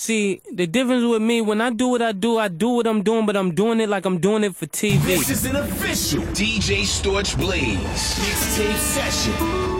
See, the difference with me, when I do what I do, I do what I'm doing, but I'm doing it like I'm doing it for TV. This is an official DJ Storch Blaze mixtape session.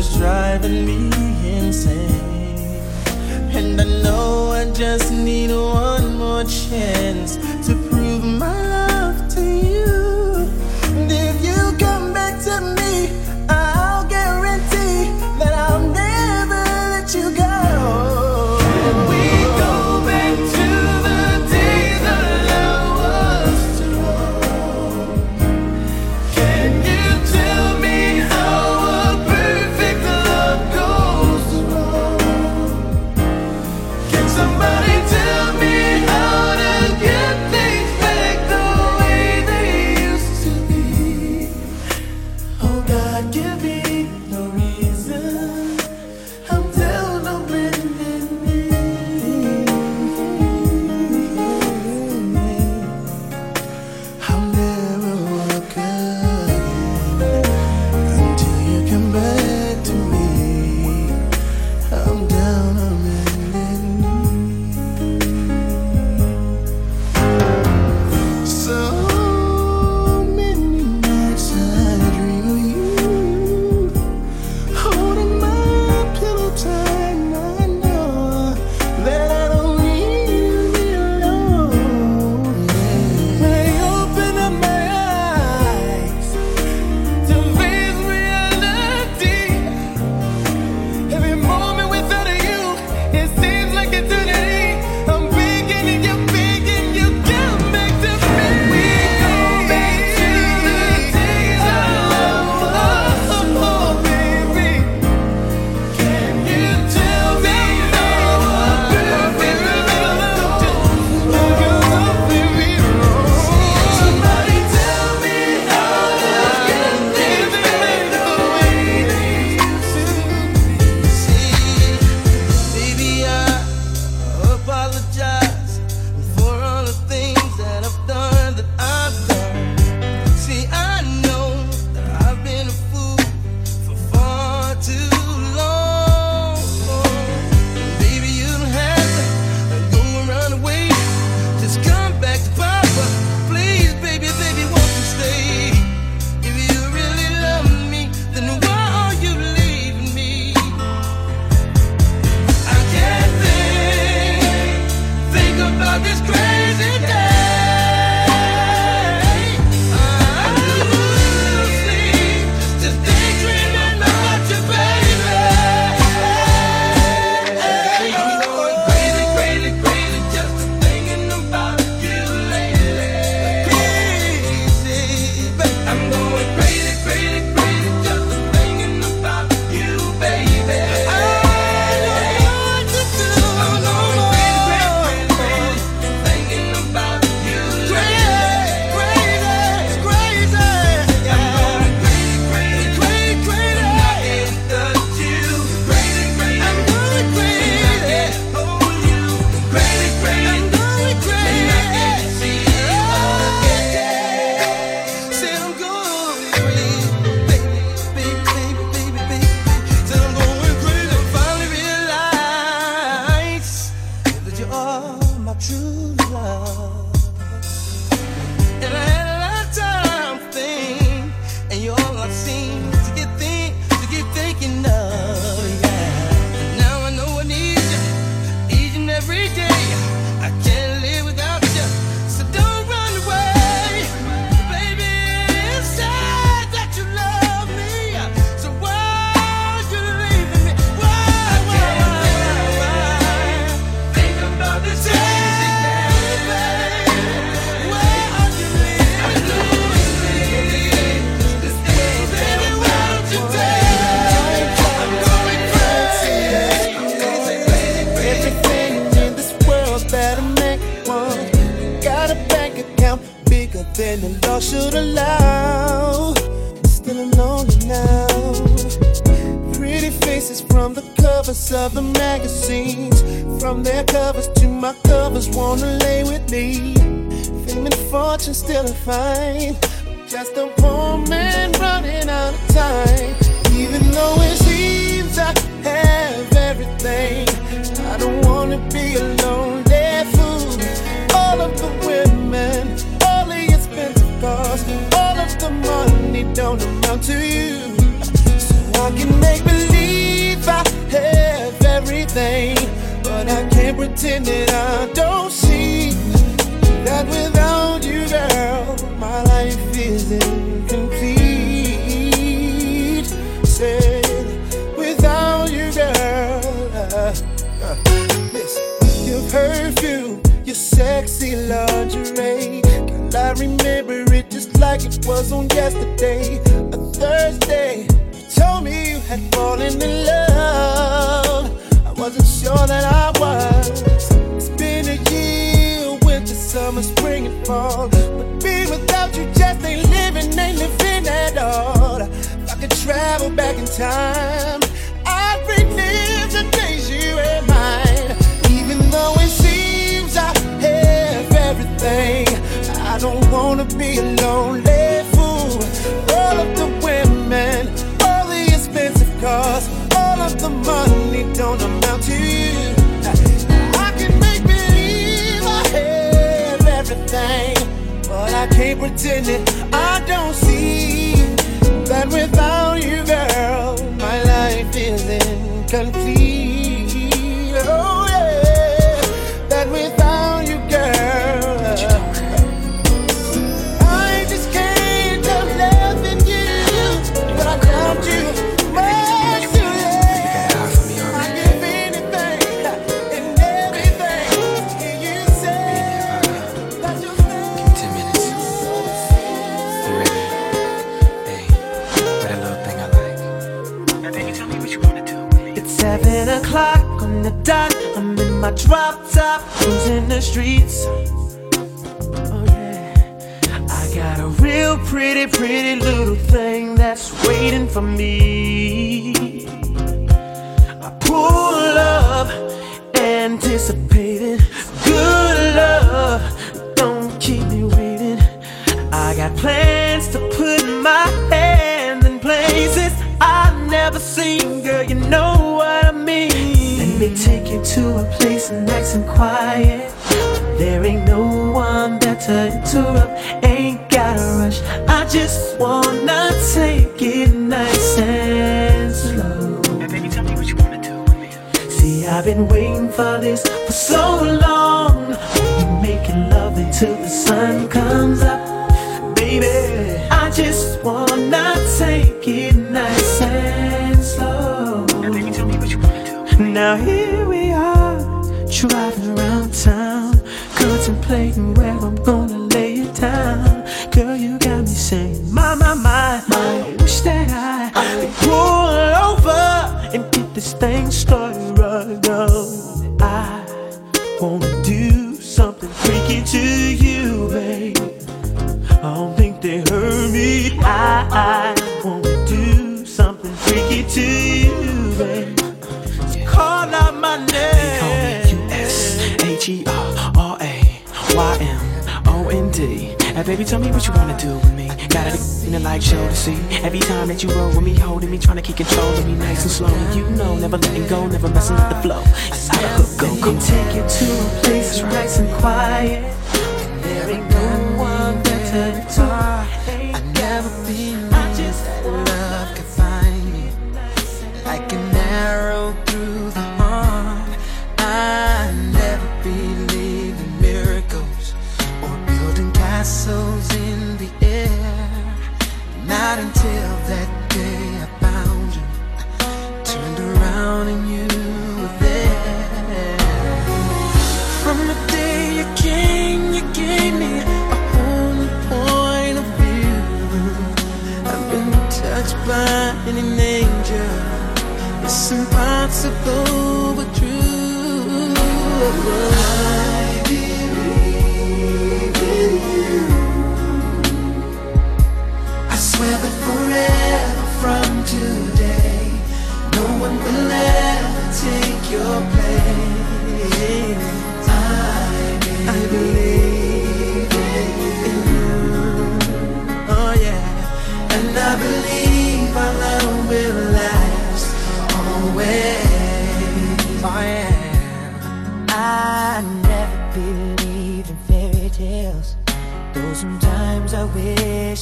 Somebody driving me how to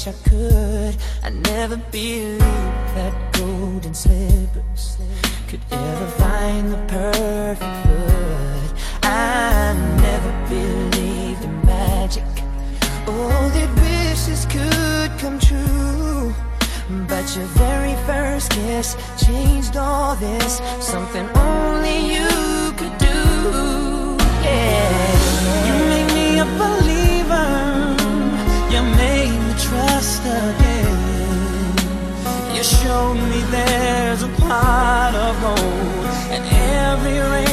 I could. I never believed that golden slippers could ever find the perfect foot. I never believed in magic. Oh, that wishes could come true. But your very first kiss changed all this. Something You showed me there's a pot of gold, and every rainbow's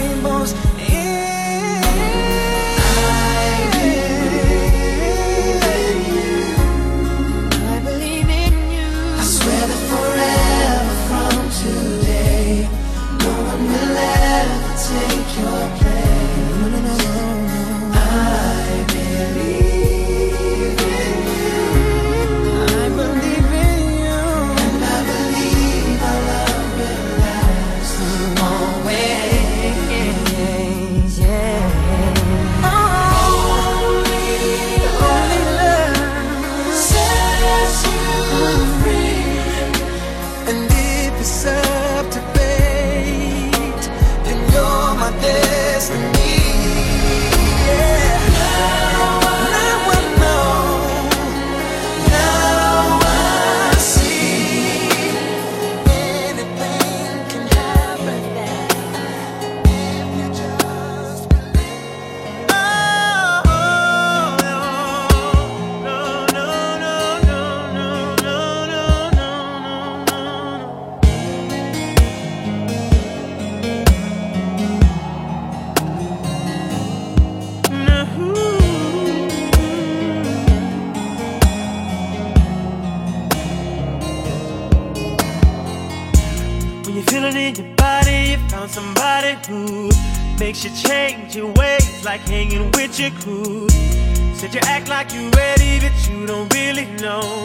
you change your ways, like hanging with your crew. Said you act like you're ready, but you don't really know.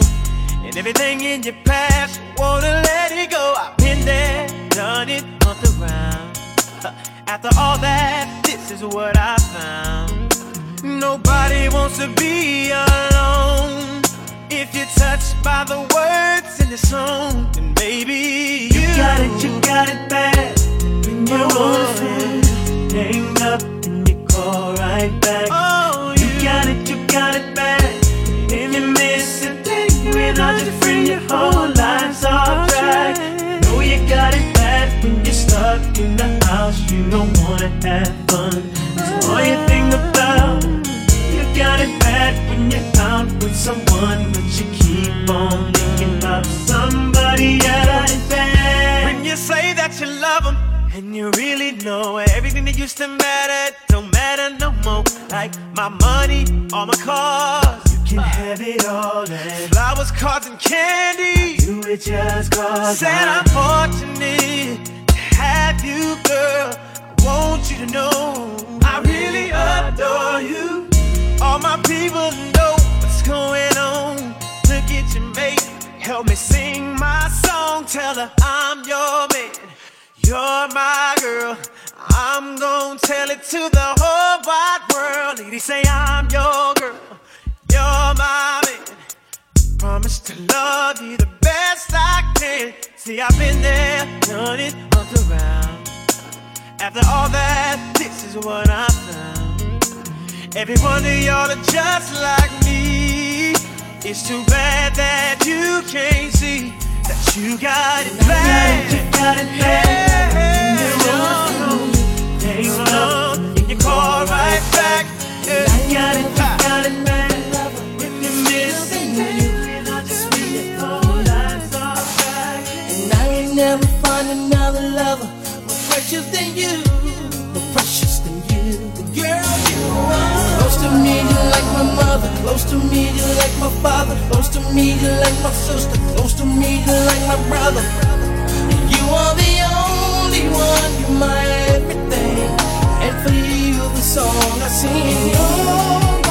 And everything in your past, you wanna let it go. I've been there, done it, humped around. After all that, this is what I found. Nobody wants to be alone. If you're touched by the words in the song, then maybe you, got it, you got it bad. When you're on hang up and you call right back. Oh, you, got it, you got it bad. If you miss a day without your friend, your whole life's off track. Know you got it bad when you're stuck in the house. You don't wanna have fun. So all you think about, you got it bad when you're out with someone, And you really know everything that used to matter don't matter no more. Like my money, all my cars, you can have it all. And flowers, cards, and candy. You it just cause Said I'm fortunate to have you, girl. I want you to know I really adore you. All my people know what's going on. Look at your mate, help me sing my song. Tell her I'm your man. You're my girl. I'm gonna tell it to the whole wide world. Ladies say I'm your girl. You're my man. Promise to love you the best I can. See, I've been there, done it, up around. After all that, this is what I found. Every one of y'all are just like me. It's too bad that you can't see you got it bad. You got it bad. Hang up, and you call right back. Yeah. You got it, you got it bad. If you miss it, you not just be it all life's all back. And I ain't never find another lover more precious than you, like my mother, close to me just like my father, close to me just like my sister, close to me just like my brother. And you are the only one, you're my everything, and for you the song I sing. Oh,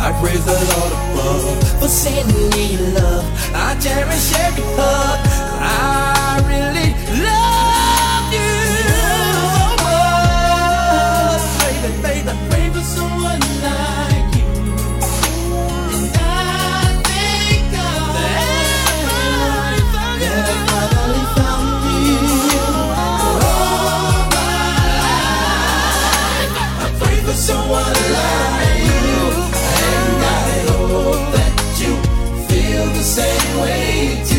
I praise the Lord above for sending me love. I cherish every hug. I really love you so much, baby, baby. Pray for someone like you. And I that I finally found you. Oh, All my life, I for someone. same way too.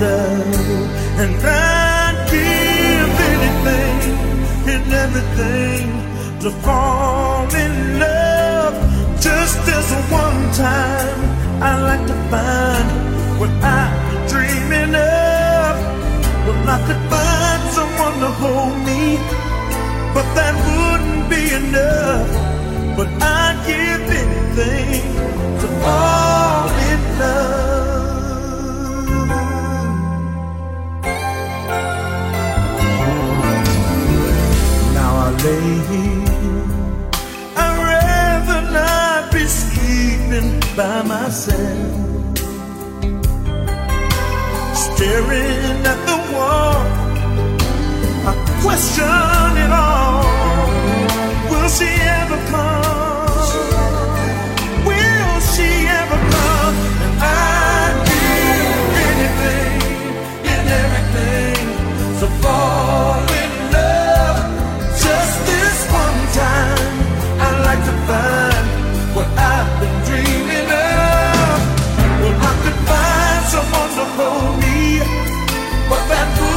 love, and I'd give anything and everything to fall in love. Just this one time, I'd like to find what I'm dreaming of. Well, I could find someone to hold me, but that wouldn't be enough. But I'd give anything to fall. laying. I'd rather not be sleeping by myself. Staring at the wall, I question it all. Will she ever come? hold me, but that.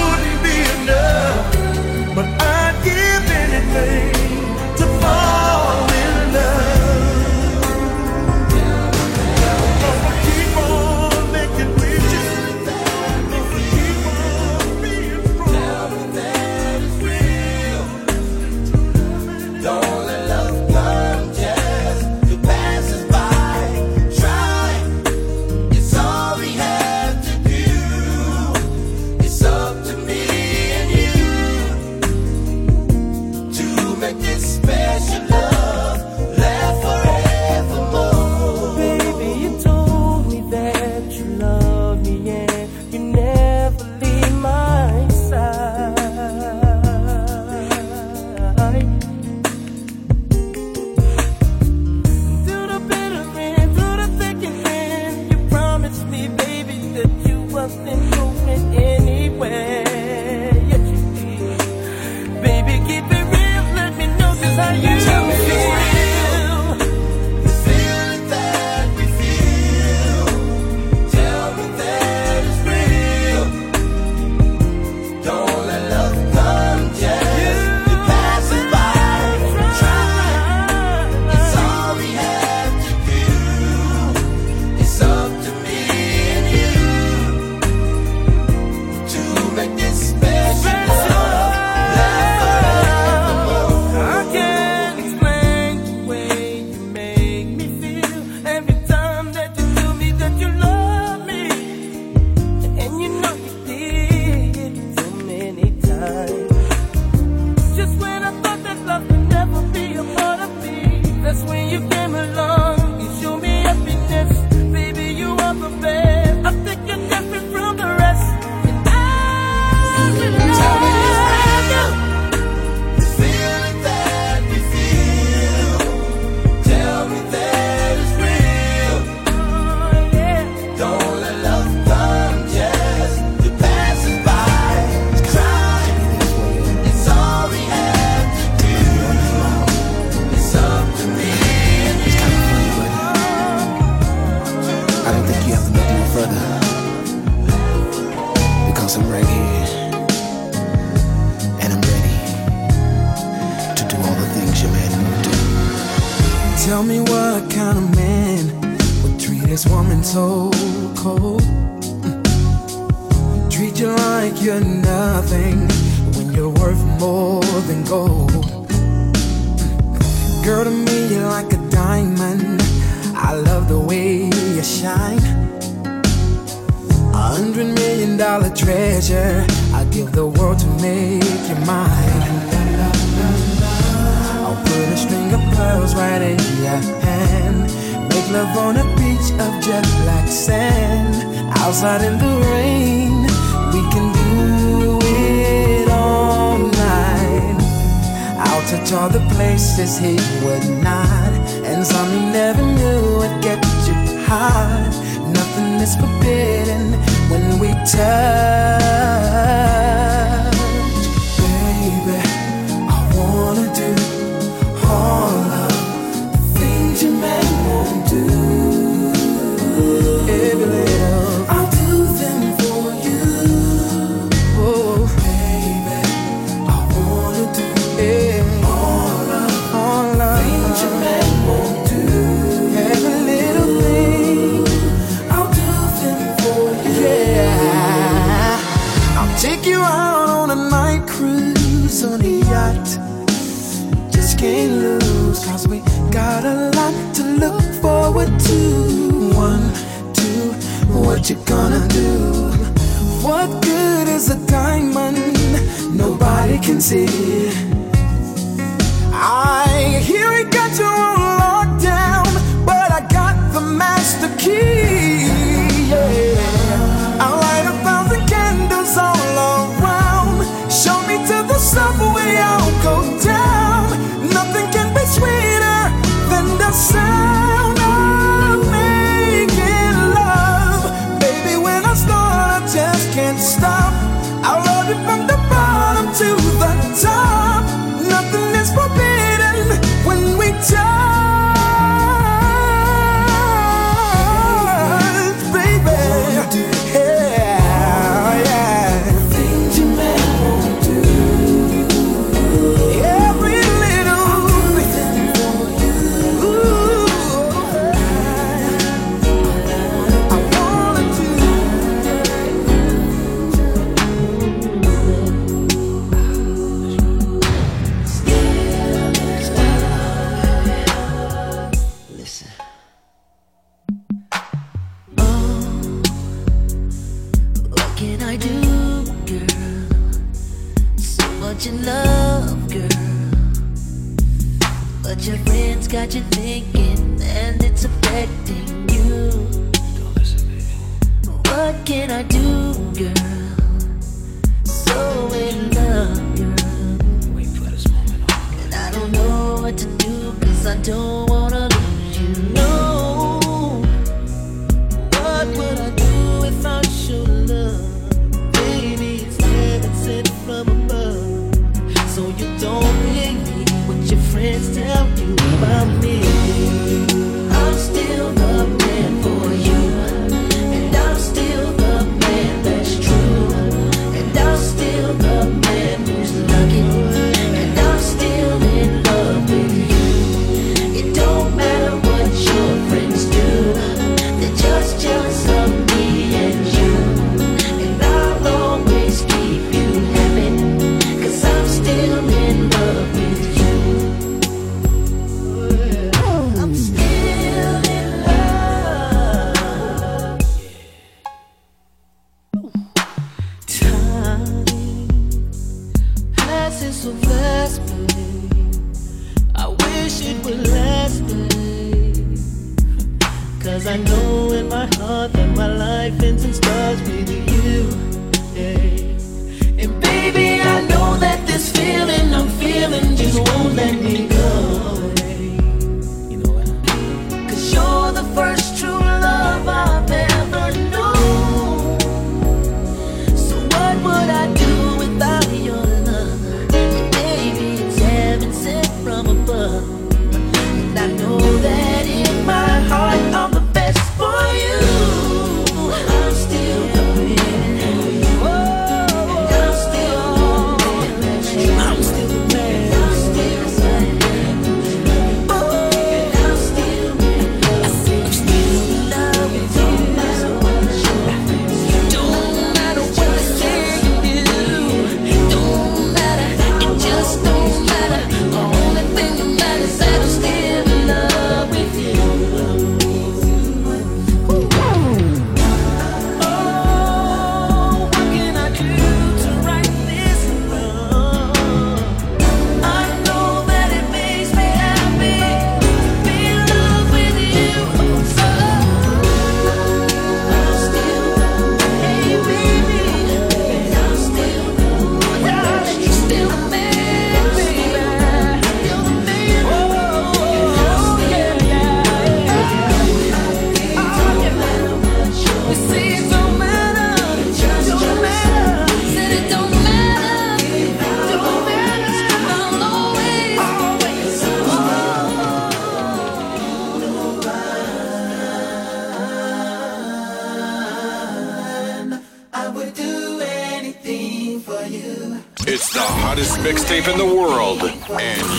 In the world, and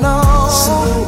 know. So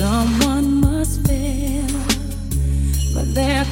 someone must fail. But there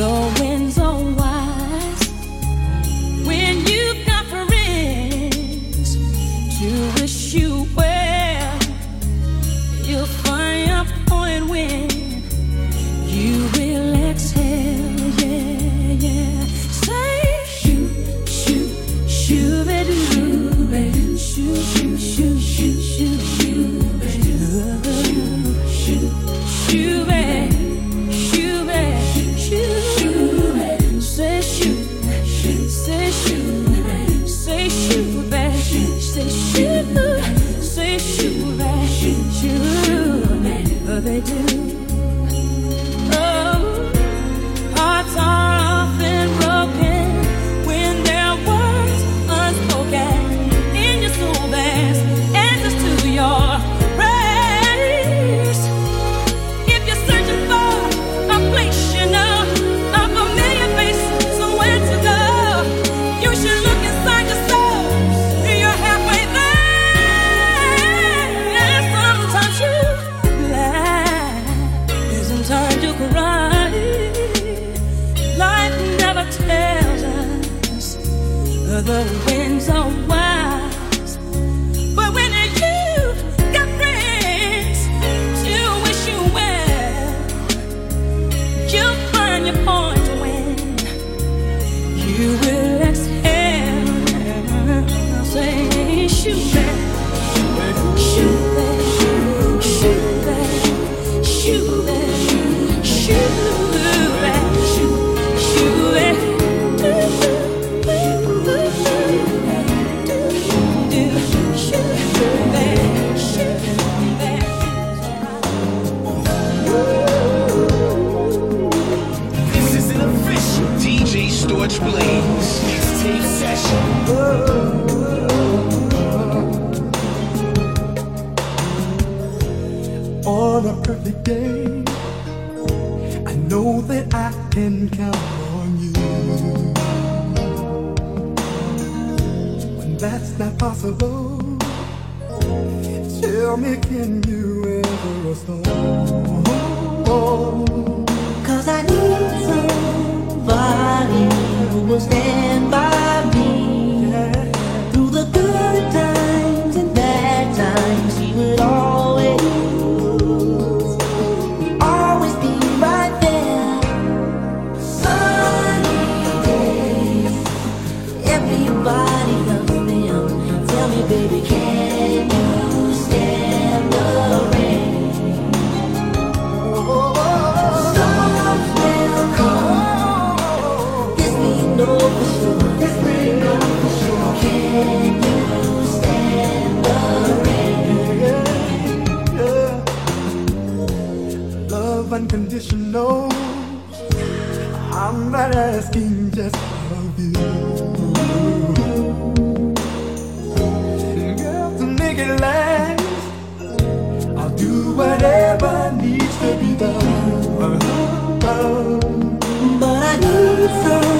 the Tell me, can you ever restore? Oh, oh. Cause I need somebody who will stay. musician knows I'm not asking just of you. Girl, to make it last, I'll do whatever needs to be done. But I need some.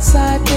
outside,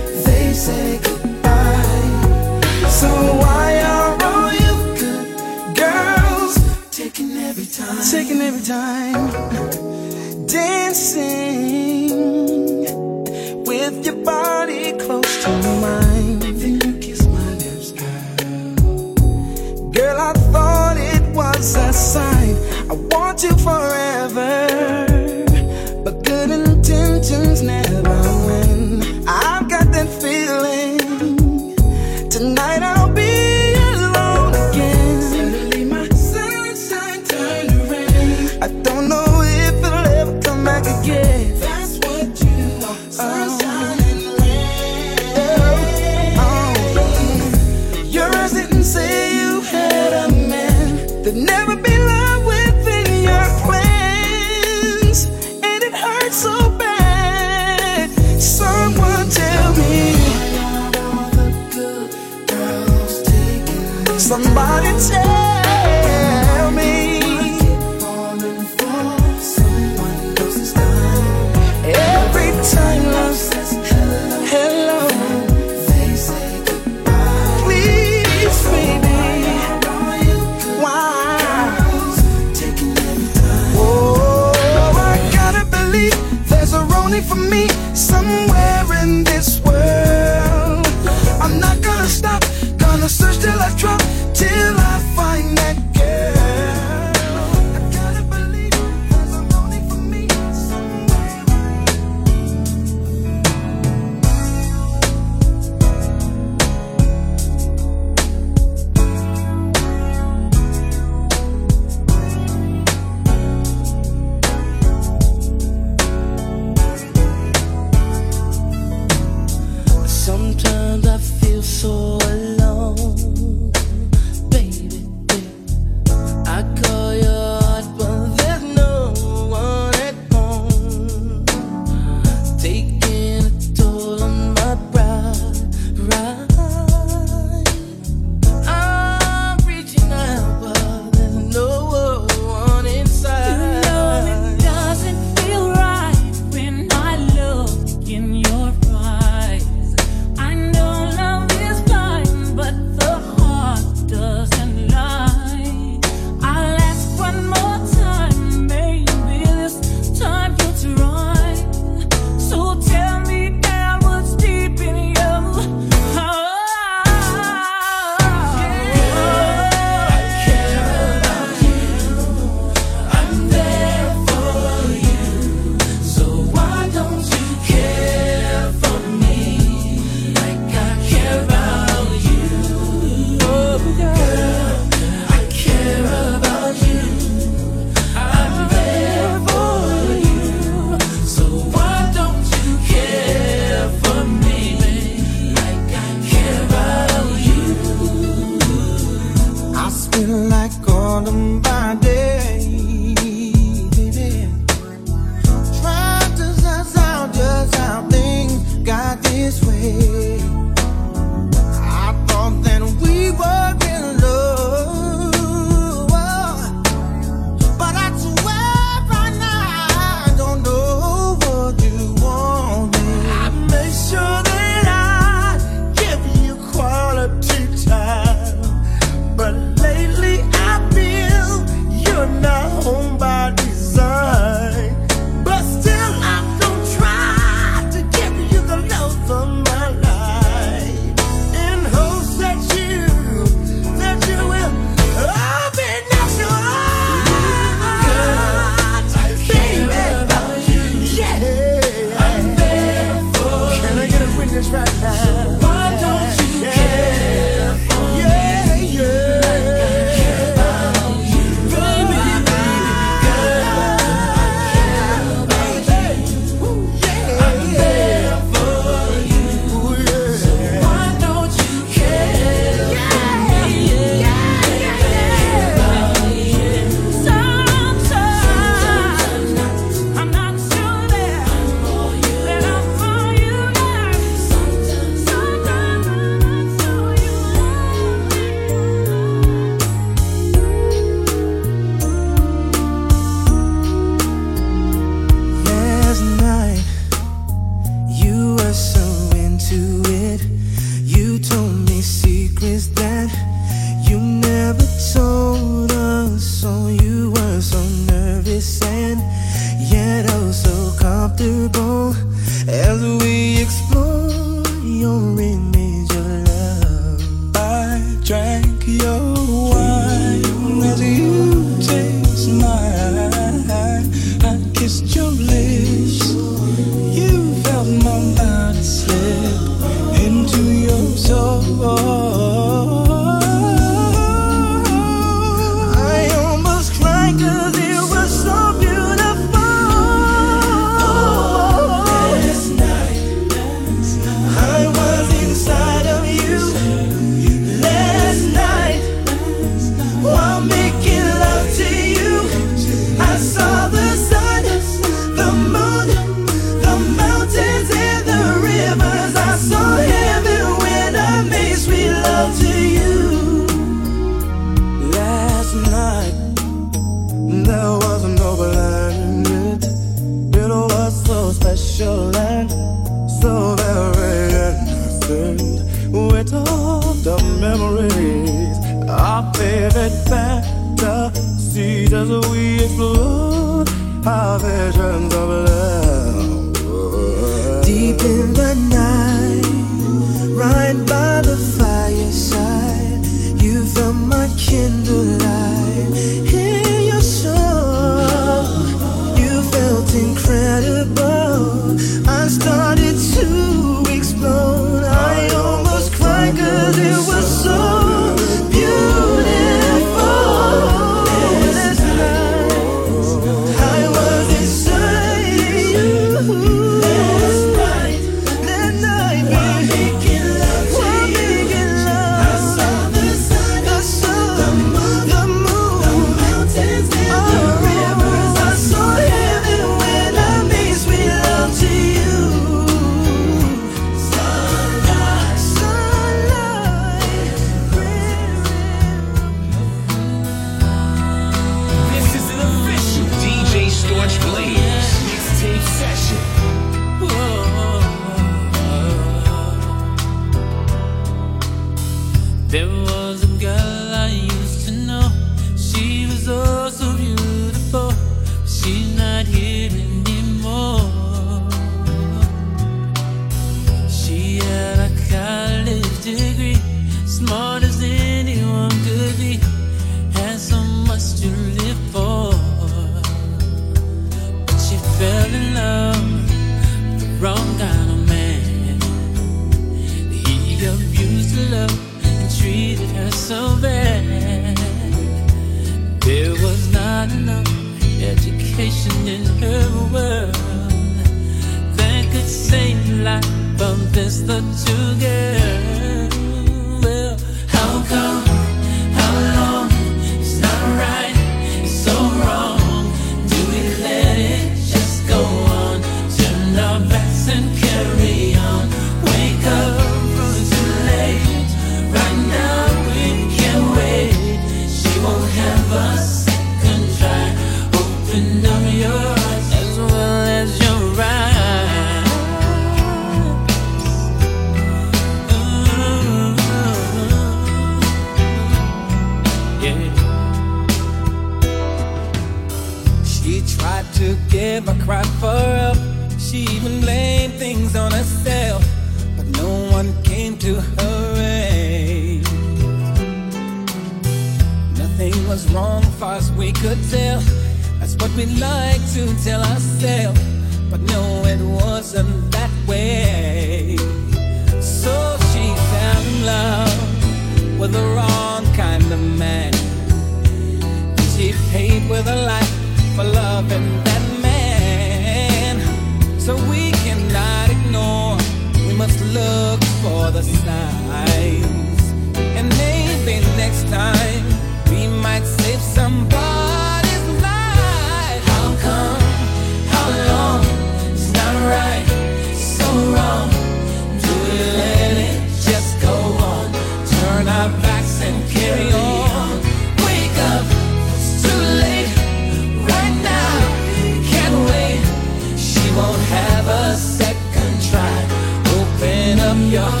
Open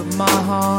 of my heart,